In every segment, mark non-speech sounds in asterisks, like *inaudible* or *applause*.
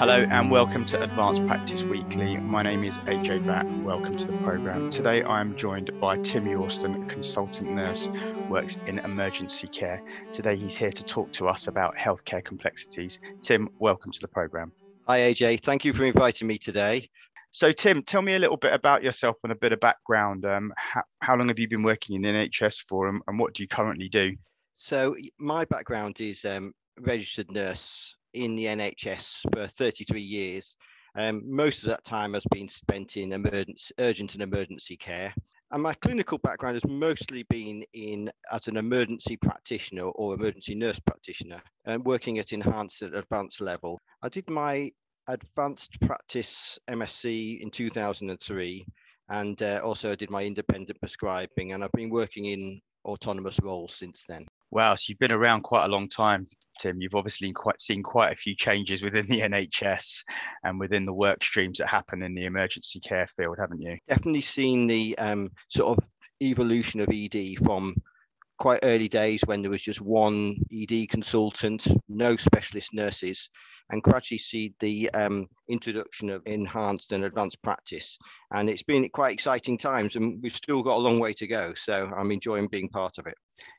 Hello and welcome to Advanced Practice Weekly. My name is Ajay Bhatt. Welcome to the program. Today I am joined by Tim Yorston, consultant nurse, works in emergency care. Today he's here to talk to us about healthcare complexities. Tim, welcome to the program. Hi AJ, thank you for inviting me today. So Tim, tell me a little bit about yourself and a bit of background. Um, how, how, long have you been working in NHS for and, and, what do you currently do? So my background is um, registered nurse in the NHS for 33 years. Um, most of that time has been spent in emergency, urgent and emergency care. And my clinical background has mostly been in as an emergency practitioner or emergency nurse practitioner and working at enhanced and advanced level. I did my advanced practice MSc in 2003 and uh, also did my independent prescribing and I've been working in autonomous roles since then. Wow, so you've been around quite a long time, Tim. You've obviously quite seen quite a few changes within the *laughs* NHS and within the work streams that happen in the emergency care field, haven't you? Definitely seen the um, sort of evolution of ED from quite early days when there was just one ED consultant, no specialist nurses, and gradually see the um, introduction of enhanced and advanced practice. And it's been quite exciting times, and we've still got a long way to go. So I'm enjoying being part of it.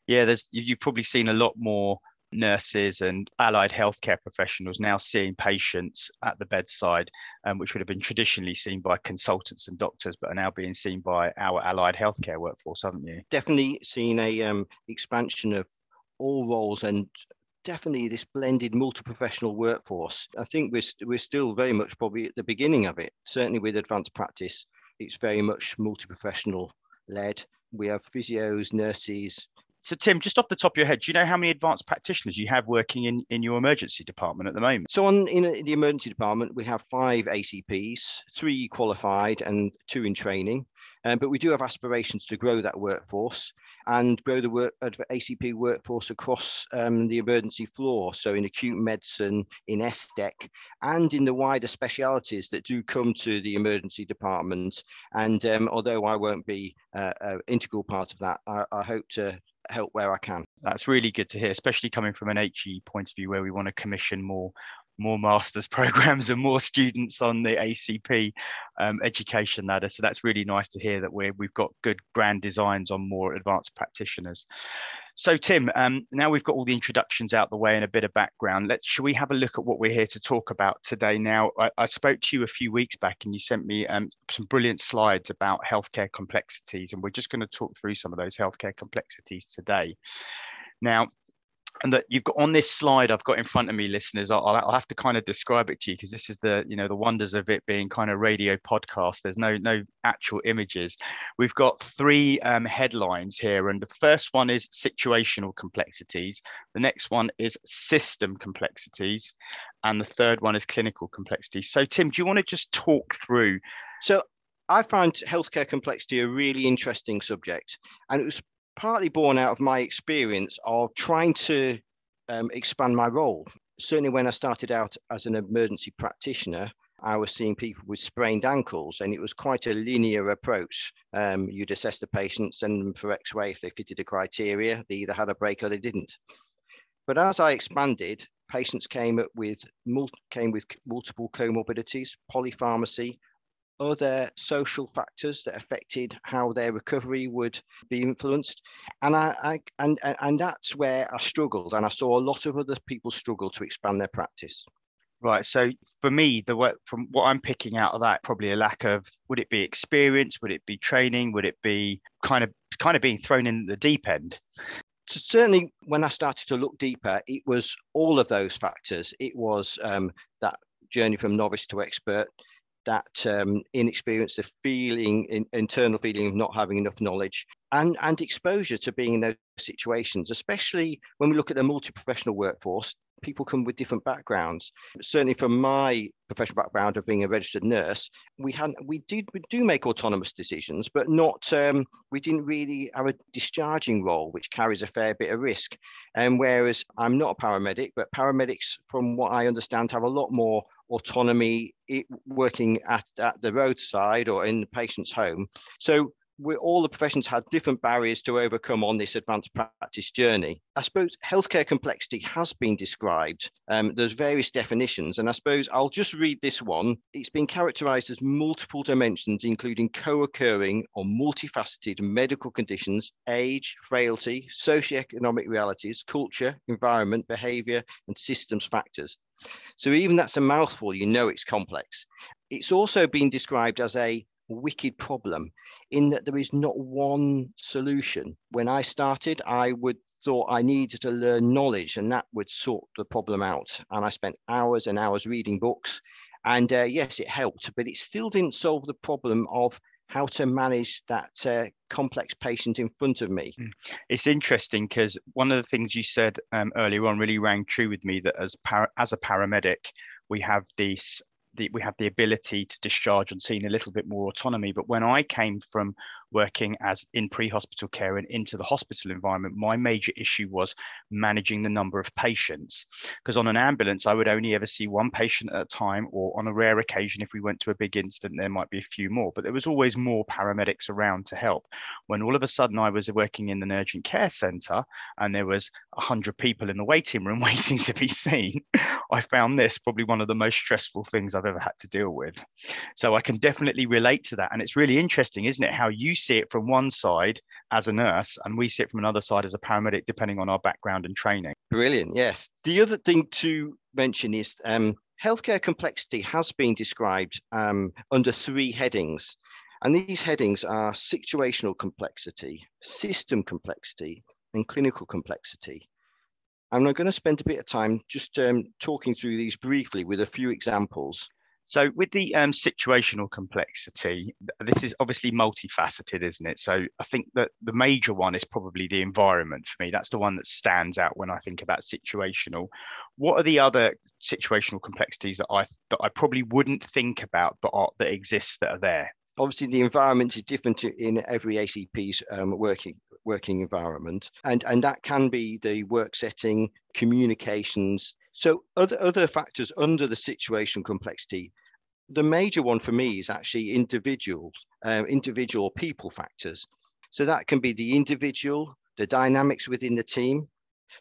Yeah, there's you've probably seen a lot more nurses and allied healthcare professionals now seeing patients at the bedside, um, which would have been traditionally seen by consultants and doctors, but are now being seen by our allied healthcare workforce, haven't you? Definitely seen a um, expansion of all roles and definitely this blended multi-professional workforce. I think we're, we're still very much probably at the beginning of it. Certainly with advanced practice, it's very much multi-professional led. We have physios, nurses. So Tim, just off the top of your head, do you know how many advanced practitioners you have working in, in your emergency department at the moment? So on in, the emergency department, we have five ACPs, three qualified and two in training. Um, but we do have aspirations to grow that workforce and grow the work, ACP workforce across um, the emergency floor. So in acute medicine, in SDEC, and in the wider specialities that do come to the emergency department. And um, although I won't be uh, an integral part of that, I, I hope to help where I can. That's really good to hear, especially coming from an HE point of view where we want to commission more more masters *laughs* programs and more students on the ACP um, education ladder. So that's really nice to hear that we we've got good grand designs on more advanced practitioners. So Tim, um, now we've got all the introductions out the way and a bit of background. Let's should we have a look at what we're here to talk about today? Now, I, I spoke to you a few weeks back, and you sent me um, some brilliant slides about healthcare complexities, and we're just going to talk through some of those healthcare complexities today. Now, and that you've got on this slide I've got in front of me, listeners. I'll, I'll have to kind of describe it to you because this is the you know the wonders of it being kind of radio podcast. There's no no actual images. We've got three um, headlines here, and the first one is situational complexities. The next one is system complexities, and the third one is clinical complexities. So, Tim, do you want to just talk through? So, I find healthcare complexity a really interesting subject, and it was partly born out of my experience of trying to um, expand my role. Certainly, when I started out as an emergency practitioner, I was seeing people with sprained ankles, and it was quite a linear approach. Um, you'd assess the patient, send them for x ray if they fitted the criteria, they either had a break or they didn't. But as I expanded, patients came with came with multiple comorbidities, polypharmacy, other social factors that affected how their recovery would be influenced. And I, I and and that's where I struggled, and I saw a lot of other people struggle to expand their practice. Right. So for me, the work from what I'm picking out of that, probably a lack of would it be experience, would it be training, would it be kind of kind of being thrown in the deep end? So certainly, when I started to look deeper, it was all of those factors. It was um, that journey from novice to expert that um, inexperience, the feeling, in, internal feeling of not having enough knowledge, and, and exposure to being in those situations, especially when we look at the multi-professional workforce, people come with different backgrounds. Certainly from my professional background of being a registered nurse, we had we did we do make autonomous decisions, but not um, we didn't really have a discharging role, which carries a fair bit of risk. And whereas I'm not a paramedic, but paramedics, from what I understand, have a lot more autonomy working at, at the roadside or in the patient's home. So we all the professions had different barriers to overcome on this advanced practice journey. I suppose healthcare complexity has been described. Um, there's various definitions, and I suppose I'll just read this one. It's been characterized as multiple dimensions, including co-occurring or multifaceted medical conditions, age, frailty, socioeconomic realities, culture, environment, behavior, and systems factors. So even that's a mouthful, you know it's complex. It's also been described as a wicked problem in that there is not one solution. When I started, I would thought I needed to learn knowledge and that would sort the problem out. And I spent hours and hours reading books. And uh, yes, it helped, but it still didn't solve the problem of how to manage that uh, complex patient in front of me. Hmm. It's interesting because one of the things you said um, earlier on really rang true with me that as para- as a paramedic, we have this the, we have the ability to discharge on scene a little bit more autonomy. But when I came from working as in pre-hospital care and into the hospital environment, my major issue was managing the number of patients. Because on an ambulance, I would only ever see one patient at a time, or on a rare occasion, if we went to a big incident, there might be a few more. But there was always more paramedics around to help. When all of a sudden I was working in an urgent care centre and there was 100 people in the waiting room *laughs* waiting to be seen, I found this probably one of the most stressful things I've ever had to deal with. So I can definitely relate to that. And it's really interesting, isn't it, how you see it from one side as a nurse and we see it from another side as a paramedic, depending on our background and training. Brilliant. Yes. The other thing to mention is um, healthcare complexity has been described um, under three headings. And these headings are situational complexity, system complexity, and clinical complexity. And I'm going to spend a bit of time just um, talking through these briefly with a few examples. So with the um, situational complexity, this is obviously multifaceted, isn't it? So I think that the major one is probably the environment for me. That's the one that stands out when I think about situational. What are the other situational complexities that I that I probably wouldn't think about, but are, that exist that are there? Obviously, the environment is different in every ACP's um, working working environment, and and that can be the work setting, communications. So other other factors under the situation complexity the major one for me is actually individual, uh, individual people factors. So that can be the individual, the dynamics within the team.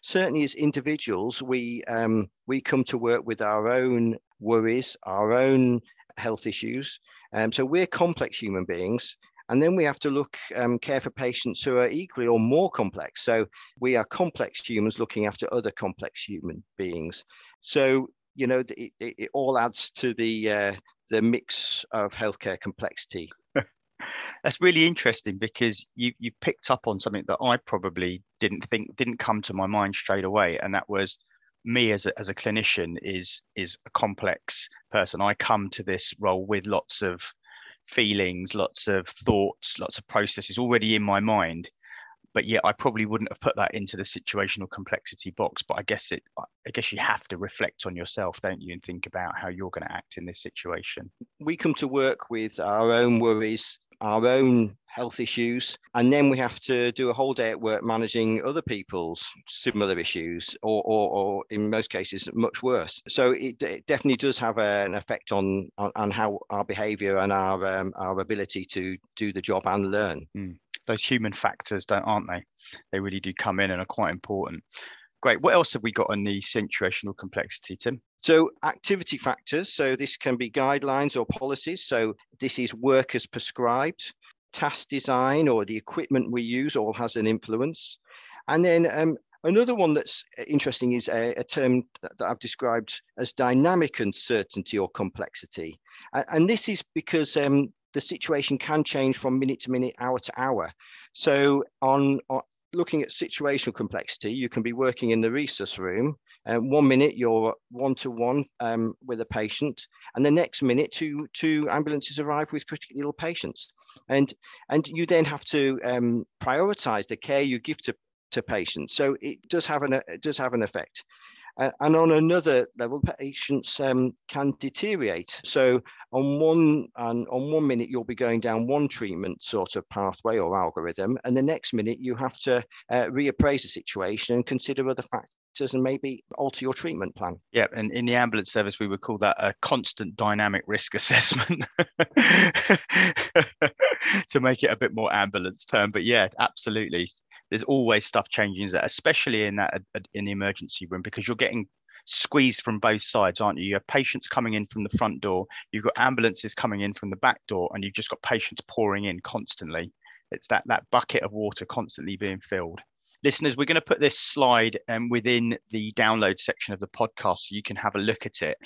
Certainly, as individuals, we um, we come to work with our own worries, our own health issues. Um, so we're complex human beings, and then we have to look um, care for patients who are equally or more complex. So we are complex humans looking after other complex human beings. So you know, it, it, it all adds to the uh, the mix of healthcare complexity. *laughs* That's really interesting because you you picked up on something that I probably didn't think didn't come to my mind straight away, and that was me as a, as a clinician is is a complex person. I come to this role with lots of feelings, lots of thoughts, lots of processes already in my mind but yet I probably wouldn't have put that into the situational complexity box. But I guess it, I guess you have to reflect on yourself, don't you, and think about how you're going to act in this situation. We come to work with our own worries, our own health issues, and then we have to do a whole day at work managing other people's similar issues, or, or, or in most cases, much worse. So it, it definitely does have a, an effect on, on, on how our behaviour and our um, our ability to do the job and learn. Mm those human factors, don't aren't they? They really do come in and are quite important. Great. What else have we got on the situational complexity, Tim? So, activity factors. So, this can be guidelines or policies. So, this is work as prescribed. Task design or the equipment we use all has an influence. And then um, another one that's interesting is a, a term that, that, I've described as dynamic uncertainty or complexity. And, and this is because um, the situation can change from minute to minute, hour to hour. So on, on looking at situational complexity, you can be working in the resus room. And one minute you're one to one with a patient, and the next minute two two ambulances arrive with critically ill patients, and and you then have to um, prioritize the care you give to to patients. So it does have an it does have an effect. Uh, and on another level, patients um, can deteriorate. So on one and on one minute you'll be going down one treatment sort of pathway or algorithm, and the next minute you have to uh, reappraise the situation and consider other factors and maybe alter your treatment plan. Yeah, and in the ambulance service, we would call that a constant dynamic risk *laughs* assessment *laughs* to make it a bit more ambulance term. But yeah, absolutely there's always stuff changing especially in that in the emergency room because you're getting squeezed from both sides, aren't you? You have patients coming in from the front door, you've got ambulances coming in from the back door, and you've just got patients pouring in constantly. It's that that bucket of water constantly being filled. Listeners, we're going to put this slide um, within the download section of the podcast so you can have a look at it.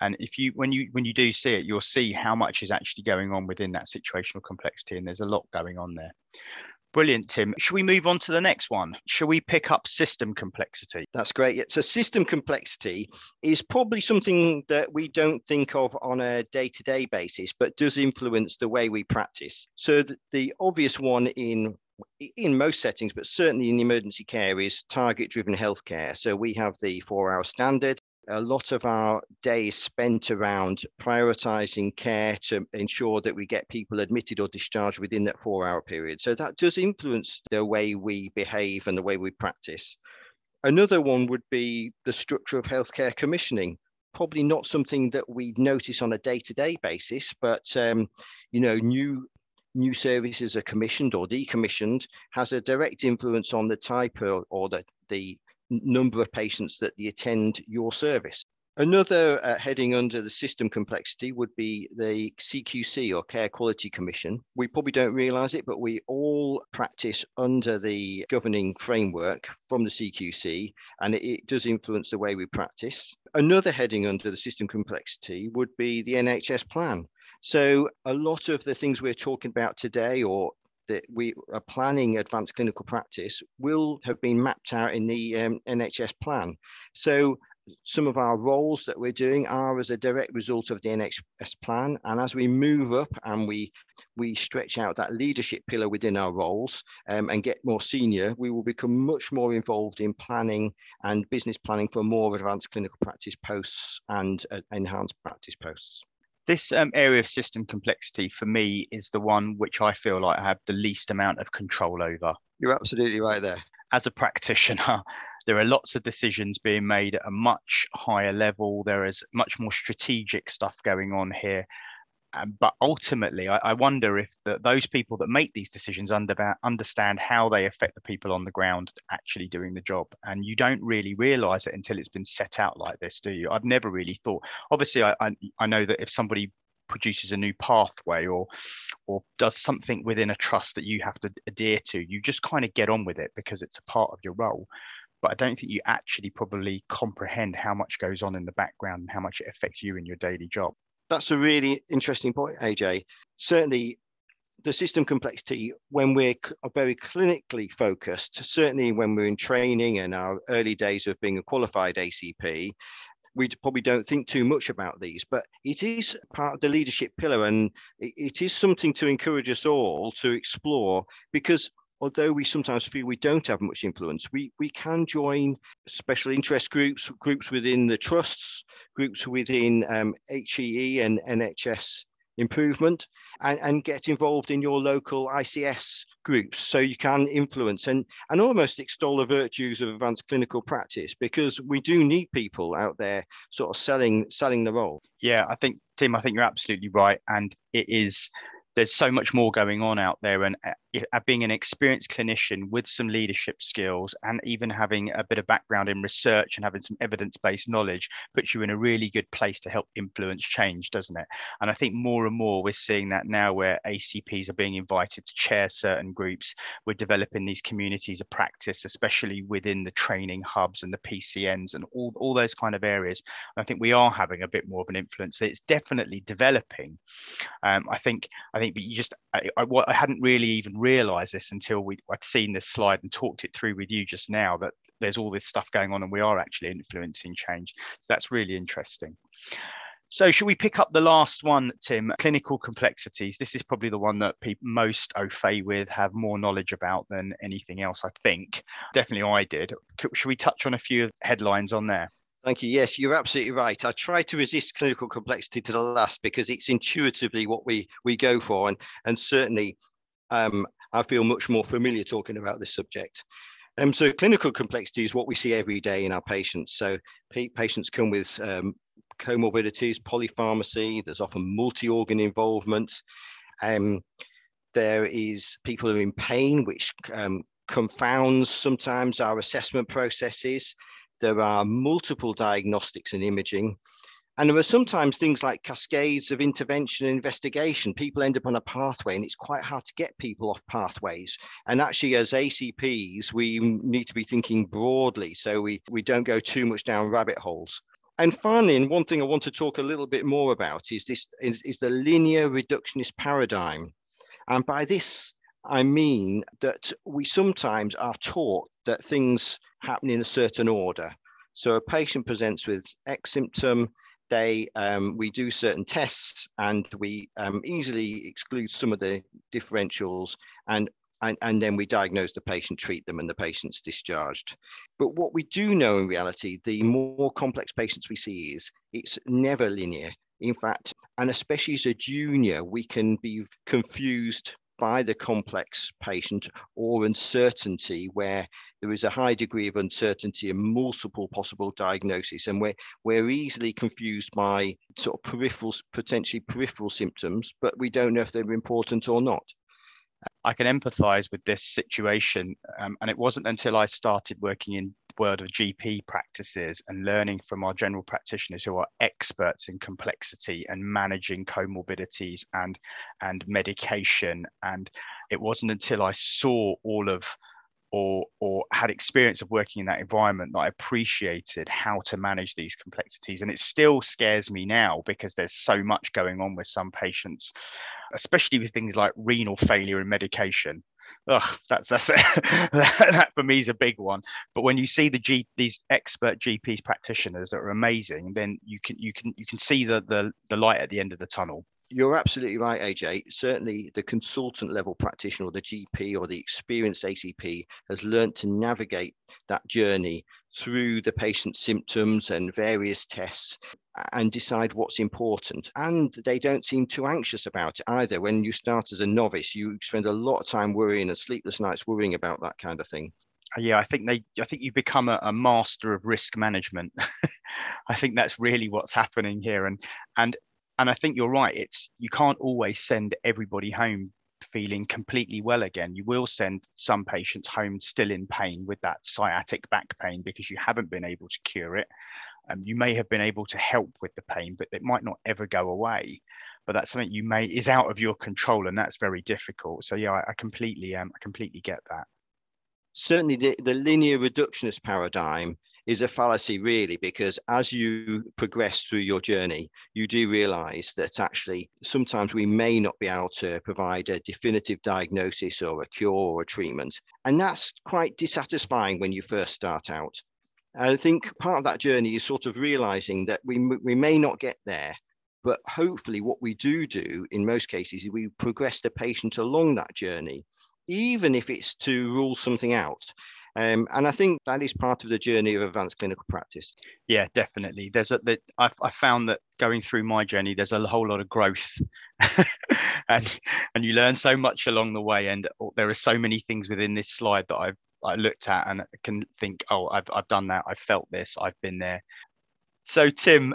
And if you when you when you do see it, you'll see how much is actually going on within that situational complexity, and there's a lot going on there. Brilliant, Tim. Should we move on to the next one? Shall we pick up system complexity? That's great. So, system complexity is probably something that we don't think of on a day to day basis, but does influence the way we practice. So, the, the obvious one in in most settings, but certainly in emergency care, is target driven healthcare. So we have the four hour standard, a lot of our days spent around prioritizing care to ensure that we get people admitted or discharged within that four hour period. So that does influence the way we behave and the way we practice. Another one would be the structure of healthcare commissioning. Probably not something that we notice on a day-to-day basis, but um, you know, new new services are commissioned or decommissioned has a direct influence on the type or, or the, the number of patients that attend your service. Another uh, heading under the system complexity would be the CQC or Care Quality Commission. We probably don't realize it, but we all practice under the governing framework from the CQC, and it, it does influence the way we practice. Another heading under the system complexity would be the NHS plan. So, a lot of the things we're talking about today, or that we are planning advanced clinical practice will have been mapped out in the um, NHS plan. So some of our roles that we're doing are as a direct result of the NHS plan. And as we move up and we we stretch out that leadership pillar within our roles um, and get more senior, we will become much more involved in planning and business planning for more advanced clinical practice posts and uh, enhanced practice posts this um, area of system complexity for me is the one which I feel like I have the least amount of control over. You're absolutely right there. As a practitioner, *laughs* there are lots of decisions being made at a much higher level. There is much more strategic stuff going on here. But ultimately, I, I wonder if the, those people that make these decisions under, understand how they affect the people on the ground actually doing the job. And you don't really realize it until it's been set out like this, do you? I've never really thought. Obviously, I, I, I know that if somebody produces a new pathway or or does something within a trust that you have to adhere to, you just kind of get on with it because it's a part of your role but I don't think you actually probably comprehend how much goes on in the background and how much it affects you in your daily job that's a really interesting point, AJ. Certainly, the system complexity, when we're very clinically focused, certainly when we're in training and our early days of being a qualified ACP, we probably don't think too much about these, but it is part of the leadership pillar and it is something to encourage us all to explore because although we sometimes feel we don't have much influence, we, we can join special interest groups, groups within the trusts, groups within um, HEE and NHS improvement, and, and get involved in your local ICS groups so you can influence and, and almost extol the virtues of advanced clinical practice because we do need people out there sort of selling selling the role. Yeah, I think Tim, I think you're absolutely right. And it is there's so much more going on out there and uh, being an experienced clinician with some leadership skills and even having a bit of background in research and having some evidence-based knowledge puts you in a really good place to help influence change doesn't it? And i think more and more we're seeing that now where acps are being invited to chair certain groups. We're developing these communities of practice especially within the training hubs and the pcns and all, all those kind of areas. I think we are having a bit more of an influence. It's definitely developing. Um, i think i but you just I, I, I hadn't really even realized this until we I'd seen this slide and talked it through with you just now that there's all this stuff going on and we are actually influencing change. So that's really interesting. So, should we pick up the last one, Tim? Clinical complexities. This is probably the one that people most au fait with, have more knowledge about than anything else, I think. Definitely I did. Should we touch on a few headlines on there? Thank you. Yes, you're absolutely right. I try to resist clinical complexity to the last because it's intuitively what we we go for, and and certainly, um, I feel much more familiar talking about this subject. Um, so clinical complexity is what we see every day in our patients. So patients come with um, comorbidities, polypharmacy. There's often multi-organ involvement. Um, there is people who are in pain, which um, confounds sometimes our assessment processes. There are multiple diagnostics and imaging. And there are sometimes things like cascades of intervention and investigation. People end up on a pathway, and it's quite hard to get people off pathways. And actually, as ACPs, we need to be thinking broadly so we, we don't go too much down rabbit holes. And finally, and one thing I want to talk a little bit more about is this is, is the linear reductionist paradigm. And by this, I mean that we sometimes are taught that things happen in a certain order. So a patient presents with X symptom, they um, we do certain tests and we um, easily exclude some of the differentials and, and and then we diagnose the patient, treat them, and the patient's discharged. But what we do know in reality, the more complex patients we see is it's never linear. In fact, and especially as a junior, we can be confused by the complex patient or uncertainty where there is a high degree of uncertainty and multiple possible diagnoses and we're, we're easily confused by sort of peripheral potentially peripheral symptoms but we don't know if they're important or not I can empathize with this situation. Um, and it wasn't until I started working in world of GP practices and learning from our general practitioners who are experts in complexity and managing comorbidities and and medication. And it wasn't until I saw all of or or had experience of working in that environment that I appreciated how to manage these complexities. And it still scares me now because there's so much going on with some patients, especially with things like renal failure and medication. Ugh, that's that's that, *laughs* that for me is a big one. But when you see the G, these expert GPs practitioners that are amazing, then you can you can you can see the the, the light at the end of the tunnel you're absolutely right, AJ. Certainly, the consultant level practitioner or the GP or the experienced ACP has learned to navigate that journey through the patient's symptoms and various tests and decide what's important. And they don't seem too anxious about it either. When you start as a novice, you spend a lot of time worrying and sleepless nights worrying about that kind of thing uh, yeah i think they i think you become a, a master of risk management *laughs* i think that's really what's happening here and and and I think you're right. It's you can't always send everybody home feeling completely well again. You will send some patients home still in pain with that sciatic back pain because you haven't been able to cure it. Um, you may have been able to help with the pain, but it might not ever go away. But that's something you may is out of your control, and that's very difficult. So yeah, I, I completely um, I completely get that. Certainly, the, the linear reductionist paradigm is a fallacy, really, because as you progress through your journey, you do realize that actually sometimes we may not be able to provide a definitive diagnosis or a cure or a treatment. And that's quite dissatisfying when you first start out. I think part of that journey is sort of realizing that we, we may not get there, but hopefully, what we do do in most cases is we progress the patient along that journey, even if it's to rule something out. Um, and I think that is part of the journey of advanced clinical practice. Yeah, definitely. There's a that I've, I found that going through my journey, there's a whole lot of growth, *laughs* and and you learn so much along the way. And there are so many things within this slide that I've I looked at and can think, oh, I've I've done that, I've felt this, I've been there. So Tim,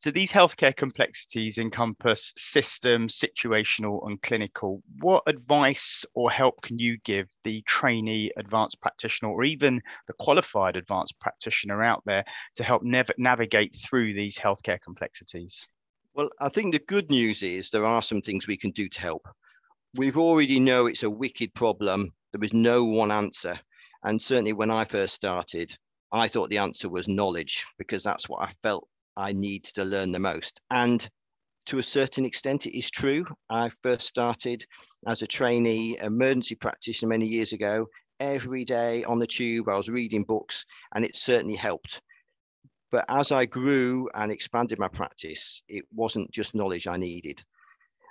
so these healthcare complexities encompass system, situational, and clinical. What advice or help can you give the trainee advanced practitioner or even the qualified advanced practitioner out there to help nav- navigate through these healthcare complexities? Well, I think the good news is there are some things we can do to help. We've already know it's a wicked problem. There is no one answer. And certainly when I first started, I thought the answer was knowledge because that's what I felt I needed to learn the most. And to a certain extent, it is true. I first started as a trainee emergency practitioner many years ago. Every day on the tube, I was reading books, and it certainly helped. But as I grew and expanded my practice, it wasn't just knowledge I needed.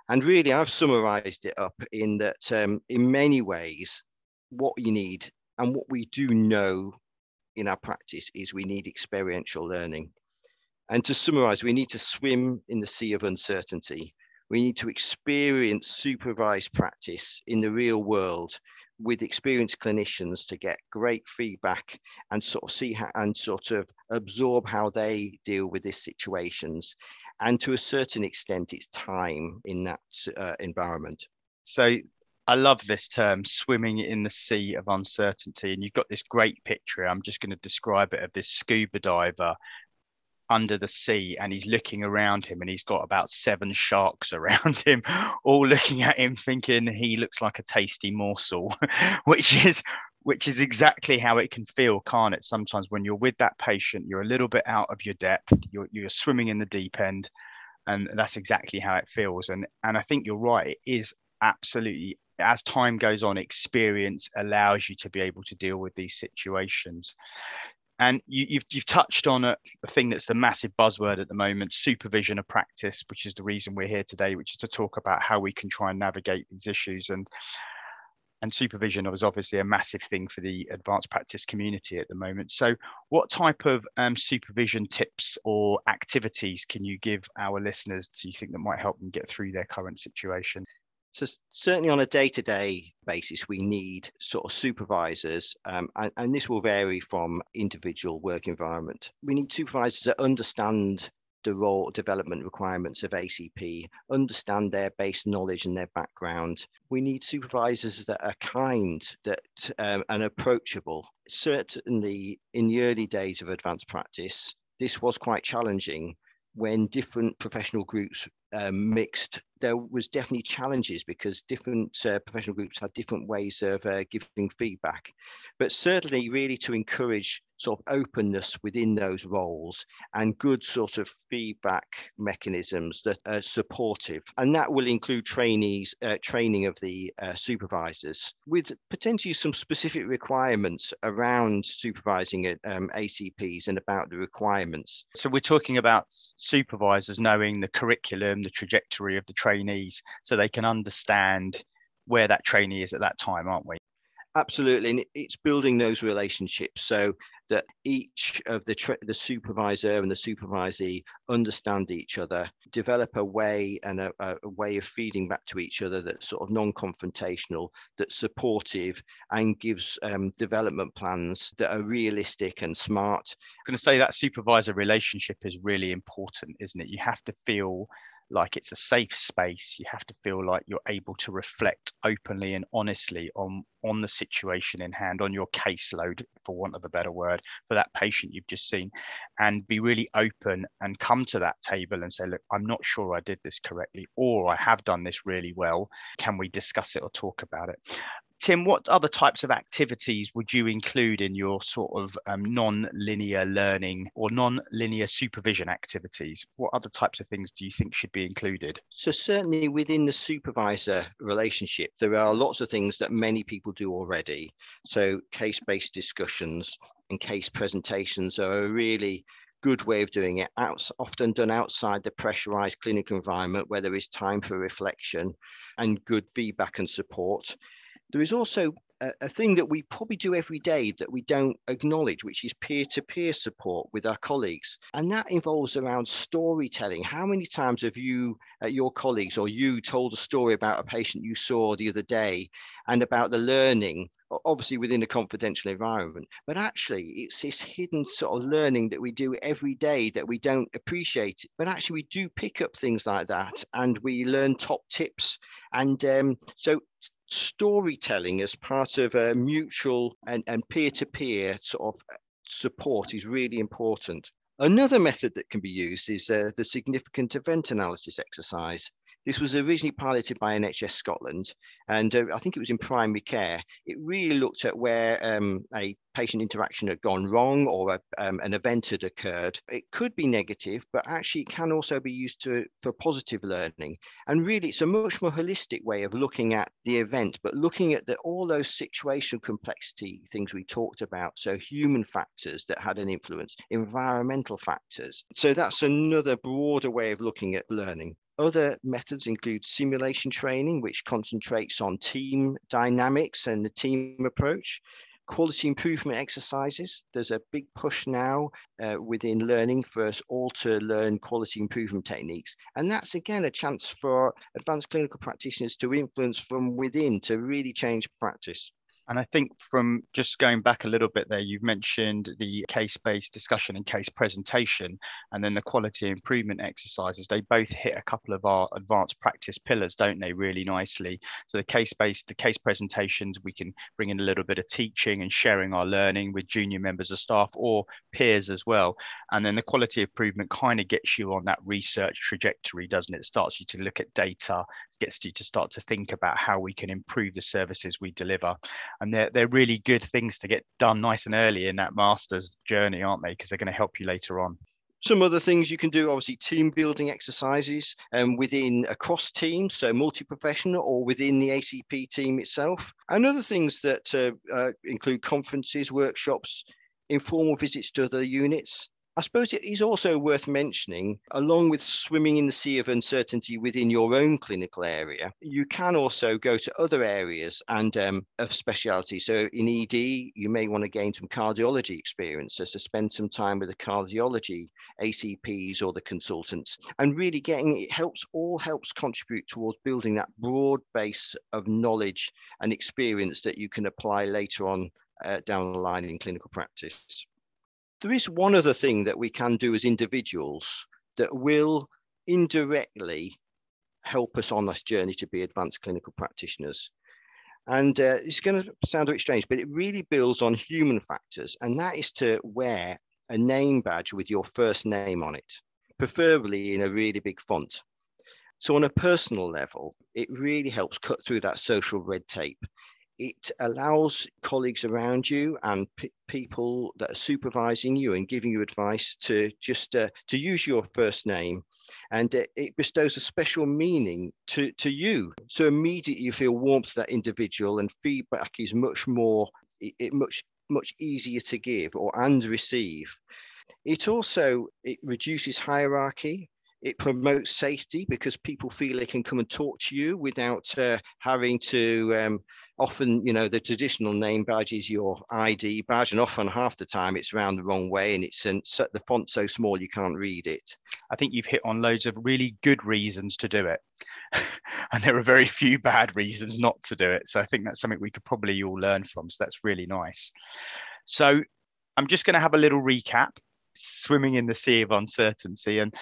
And really, I've summarized it up in that, um, in many ways, what you need and what we do know in our practice is we need experiential learning. And to summarize, we need to swim in the sea of uncertainty. We need to experience supervised practice in the real world with experienced clinicians to get great feedback and sort of see how, and sort of absorb how they deal with these situations. And to a certain extent, it's time in that uh, environment. So I love this term, swimming in the sea of uncertainty. And you've got this great picture. I'm just going to describe it of this scuba diver under the sea and he's looking around him and he's got about seven sharks *laughs* around him all looking at him thinking he looks like a tasty morsel *laughs* which is which is exactly how it can feel can't it sometimes when you're with that patient you're a little bit out of your depth you're, you're swimming in the deep end and that's exactly how it feels and and i think you're right it is absolutely as time goes on experience allows you to be able to deal with these situations and you, have you've, you've touched on a, a, thing that's the massive buzzword at the moment supervision of practice, which is the reason we're here today, which is to talk about how we can try and navigate these issues. And, and supervision is obviously a massive thing for the advanced practice community at the moment. So, what type of um, supervision tips or activities can you give our listeners do you think that might help them get through their current situation? So certainly on a day-to-day basis, we need sort of supervisors, um, and, and this will vary from individual work environment. We need supervisors that understand the role development requirements of ACP, understand their base knowledge and their background. We need supervisors that are kind that um, and approachable. Certainly in the early days of advanced practice, this was quite challenging when different professional groups um, mixed, there was definitely challenges because different uh, professional groups had different ways of uh, giving feedback. But certainly, really to encourage sort of openness within those roles and good sort of feedback mechanisms that are supportive. And that will include trainees, uh, training of the uh, supervisors with potentially some specific requirements around supervising um, ACPs and about the requirements. So we're talking about supervisors knowing the curriculum, the trajectory of the trainees, so they can understand where that trainee is at that time, aren't we? Absolutely, and it's building those relationships so that each of the tra- the supervisor and the supervisee understand each other, develop a way and a, a way of feeding back to each other that's sort of non-confrontational, that's supportive, and gives um, development plans that are realistic and smart. I'm going to say that supervisor relationship is really important, isn't it? You have to feel like it's a safe space. You have to feel like you're able to reflect openly and honestly on on the situation in hand on your caseload for want of a better word for that patient you've just seen and be really open and come to that table and say look i'm not sure i did this correctly or i have done this really well. Can we discuss it or talk about it Tim, what other types of activities would you include in your sort of um, non-linear learning or non-linear supervision activities? What other types of things do you think should be included? So certainly within the supervisor relationship, there are lots of things that many people do already. So case-based discussions and case presentations are a really good way of doing it, Out, often done outside the pressurized clinical environment where there is time for reflection and good feedback and support. There is also a, a, thing that we probably do every day that we don't acknowledge, which is peer to peer support with our colleagues. And that involves around storytelling. How many times have you, uh, your colleagues, or you told a story about a patient you saw the other day and about the learning obviously within a confidential environment. But actually it's this hidden sort of learning that we do every day that we don't appreciate but actually we do pick up things like that and we learn top tips. And um, so storytelling as part of a mutual and, peer-to-peer sort of support is really important. Another method that can be used is uh, the significant event analysis exercise. This was originally piloted by NHS Scotland, and uh, I think it was in primary care. It really looked at where um, a patient interaction had gone wrong or a, um, an event had occurred. It could be negative, but actually it can also be used to, for positive learning. And really, it's a much more holistic way of looking at the event, but looking at the, all those situational complexity things we talked about. So human factors that had an influence, environmental factors. So that's another broader way of looking at learning. Other methods include simulation training, which concentrates on team dynamics and the team approach, quality improvement exercises. There's a big push now uh, within learning for us all to learn quality improvement techniques. And that's again a chance for advanced clinical practitioners to influence from within to really change practice. And I think from just going back a little bit there, you've mentioned the case based discussion and case presentation, and then the quality improvement exercises. They both hit a couple of our advanced practice pillars, don't they, really nicely? So the case based, the case presentations, we can bring in a little bit of teaching and sharing our learning with junior members of staff or peers as well. And then the quality improvement kind of gets you on that research trajectory, doesn't it? It starts you to look at data, gets you to start to think about how we can improve the services we deliver and they're they're really good things to get done nice and early in that master's journey, aren't they? Because they're going to help you later on. Some other things you can do, obviously, team building exercises um, within across teams, so multi-professional or within the ACP team itself. And other things that uh, uh, include conferences, workshops, informal visits to other units, I suppose it is also worth mentioning, along with swimming in the sea of uncertainty within your own clinical area, you can also go to other areas and um, of specialty. So in ED, you may want to gain some cardiology experience, so to spend some time with the cardiology ACPs or the consultants, and really getting it helps all helps contribute towards building that broad base of knowledge and experience that you can apply later on uh, down the line in clinical practice. There is one other thing that we can do as individuals that will indirectly help us on this journey to be advanced clinical practitioners. And uh, it's going to sound a bit strange, but it really builds on human factors, and that is to wear a name badge with your first name on it, preferably in a really big font. So, on a personal level, it really helps cut through that social red tape it allows colleagues around you and p- people that are supervising you and giving you advice to just uh, to use your first name. And it, it bestows a special meaning to, to you. So immediately you feel warmth to that individual and feedback is much more it much much easier to give or and receive. It also it reduces hierarchy it promotes safety because people feel they can come and talk to you without uh, having to um, often, you know, the traditional name badge is your ID badge, and often half the time it's around the wrong way and it's in, the font so small you can't read it. I think you've hit on loads of really good reasons to do it. *laughs* and there are very few bad reasons not to do it. So I think that's something we could probably all learn from. So that's really nice. So I'm just going to have a little recap swimming in the sea of uncertainty. And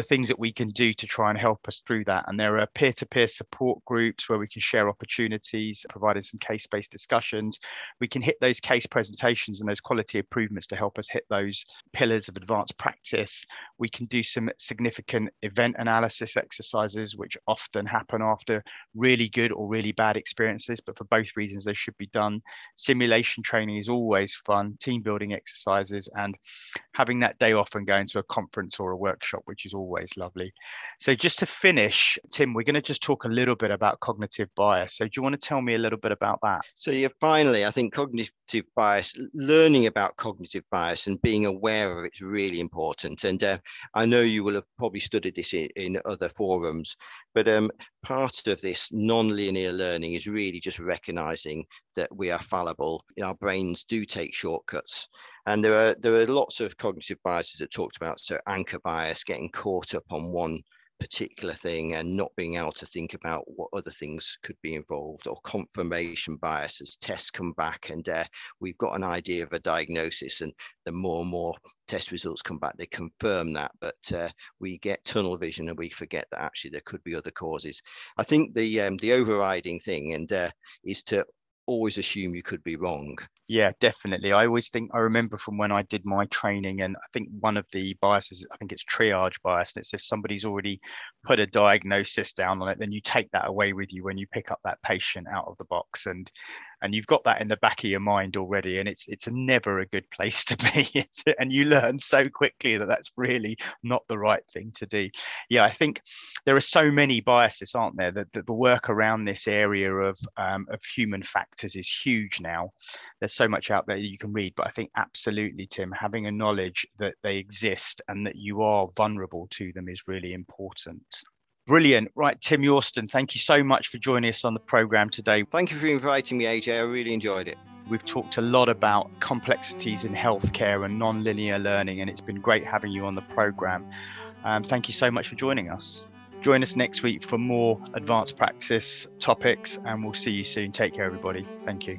the things that we can do to try and help us through that. And there are peer to peer support groups where we can share opportunities, providing some case based discussions. We can hit those case presentations and those quality improvements to help us hit those pillars of advanced practice. We can do some significant event analysis exercises, which often happen after really good or really bad experiences, but for both reasons, they should be done. Simulation training is always fun, team building exercises, and having that day off and going to a conference or a workshop, which is always lovely. So, just to finish, Tim, we're going to just talk a little bit about cognitive bias. So, do you want to tell me a little bit about that? So, yeah, finally, I think cognitive bias, learning about cognitive bias and being aware of it is really important. And uh, I know you will have probably studied this in, in other forums, but um, part of this non-linear learning is really just recognizing that we are fallible. Our brains do take shortcuts. And there are there are lots of cognitive biases that talked about. So anchor bias, getting caught up on one particular thing and not being able to think about what other things could be involved or confirmation bias as tests come back and uh, we've got an idea of a diagnosis and the more and more test results come back they confirm that but uh, we get tunnel vision and we forget that actually there could be other causes. I think the um, the overriding thing and uh, is to always assume you could be wrong. Yeah, definitely. I always think I remember from when I did my training, and I think one of the biases, I think it's triage bias, and it's if somebody's already put a diagnosis down on it, then you take that away with you when you pick up that patient out of the box. And and you've got that in the back of your mind already and it's it's never a good place to be *laughs* and you learn so quickly that that's really not the right thing to do yeah i think there are so many biases aren't there that, that the work around this area of um, of human factors is huge now there's so much out there you can read but i think absolutely tim having a knowledge that they exist and that you are vulnerable to them is really important Brilliant. Right, Tim Yorston, thank you so much for joining us on the program today. Thank you for inviting me, AJ. I really enjoyed it. We've talked a lot about complexities in healthcare and non-linear learning, and it's been great having you on the program. Um, thank you so much for joining us. Join us next week for more advanced practice topics, and we'll see you soon. Take care, everybody. Thank you.